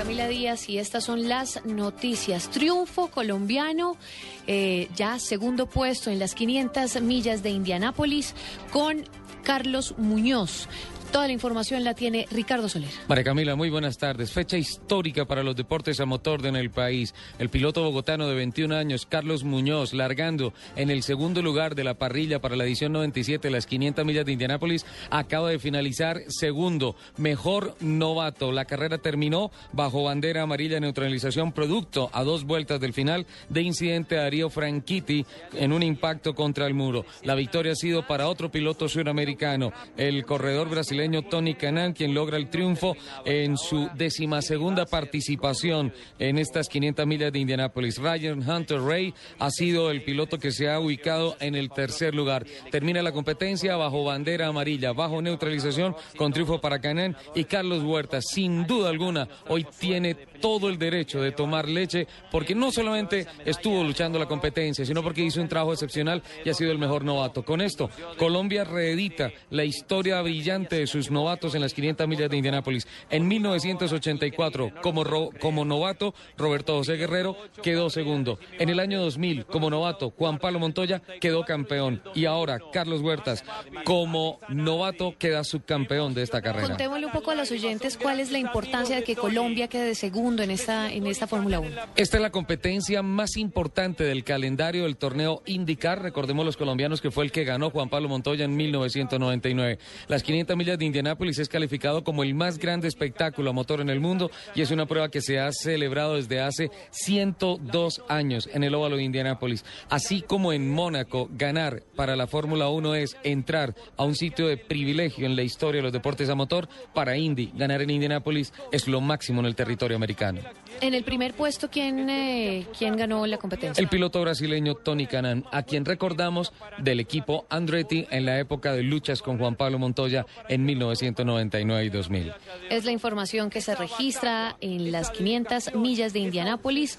Camila Díaz y estas son las noticias. Triunfo colombiano, eh, ya segundo puesto en las 500 millas de Indianápolis con Carlos Muñoz. Toda la información la tiene Ricardo Soler. María Camila, muy buenas tardes. Fecha histórica para los deportes a motor en el país. El piloto bogotano de 21 años, Carlos Muñoz, largando en el segundo lugar de la parrilla para la edición 97 de las 500 millas de Indianápolis, acaba de finalizar segundo, mejor novato. La carrera terminó bajo bandera amarilla neutralización producto a dos vueltas del final de incidente de Darío Franchitti en un impacto contra el muro. La victoria ha sido para otro piloto suramericano, el corredor brasileño Tony Canan, quien logra el triunfo en su decimasegunda participación en estas 500 millas de Indianápolis. Ryan Hunter Ray ha sido el piloto que se ha ubicado en el tercer lugar. Termina la competencia bajo bandera amarilla, bajo neutralización, con triunfo para Canan y Carlos Huerta. Sin duda alguna, hoy tiene todo el derecho de tomar leche porque no solamente estuvo luchando la competencia, sino porque hizo un trabajo excepcional y ha sido el mejor novato. Con esto, Colombia reedita la historia brillante de sus novatos en las 500 millas de Indianápolis. En 1984, como, como novato, Roberto José Guerrero quedó segundo. En el año 2000, como novato, Juan Pablo Montoya quedó campeón. Y ahora, Carlos Huertas, como novato, queda subcampeón de esta carrera. Contémosle un poco a los oyentes cuál es la importancia de que Colombia quede segundo en esta, en esta Fórmula 1. Esta es la competencia más importante del calendario del torneo IndyCar. Recordemos los colombianos que fue el que ganó Juan Pablo Montoya en 1999. Las 500 millas de Indianápolis es calificado como el más grande espectáculo a motor en el mundo y es una prueba que se ha celebrado desde hace 102 años en el óvalo de Indianápolis. Así como en Mónaco, ganar para la Fórmula 1 es entrar a un sitio de privilegio en la historia de los deportes a motor, para Indy ganar en Indianápolis es lo máximo en el territorio americano. En el primer puesto, ¿quién, eh, ¿quién ganó la competencia? El piloto brasileño Tony Canan, a quien recordamos del equipo Andretti en la época de luchas con Juan Pablo Montoya en 1999 y 2000. Es la información que se registra en las 500 millas de Indianápolis,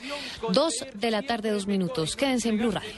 dos de la tarde, dos minutos. Quédense en Blue Radio.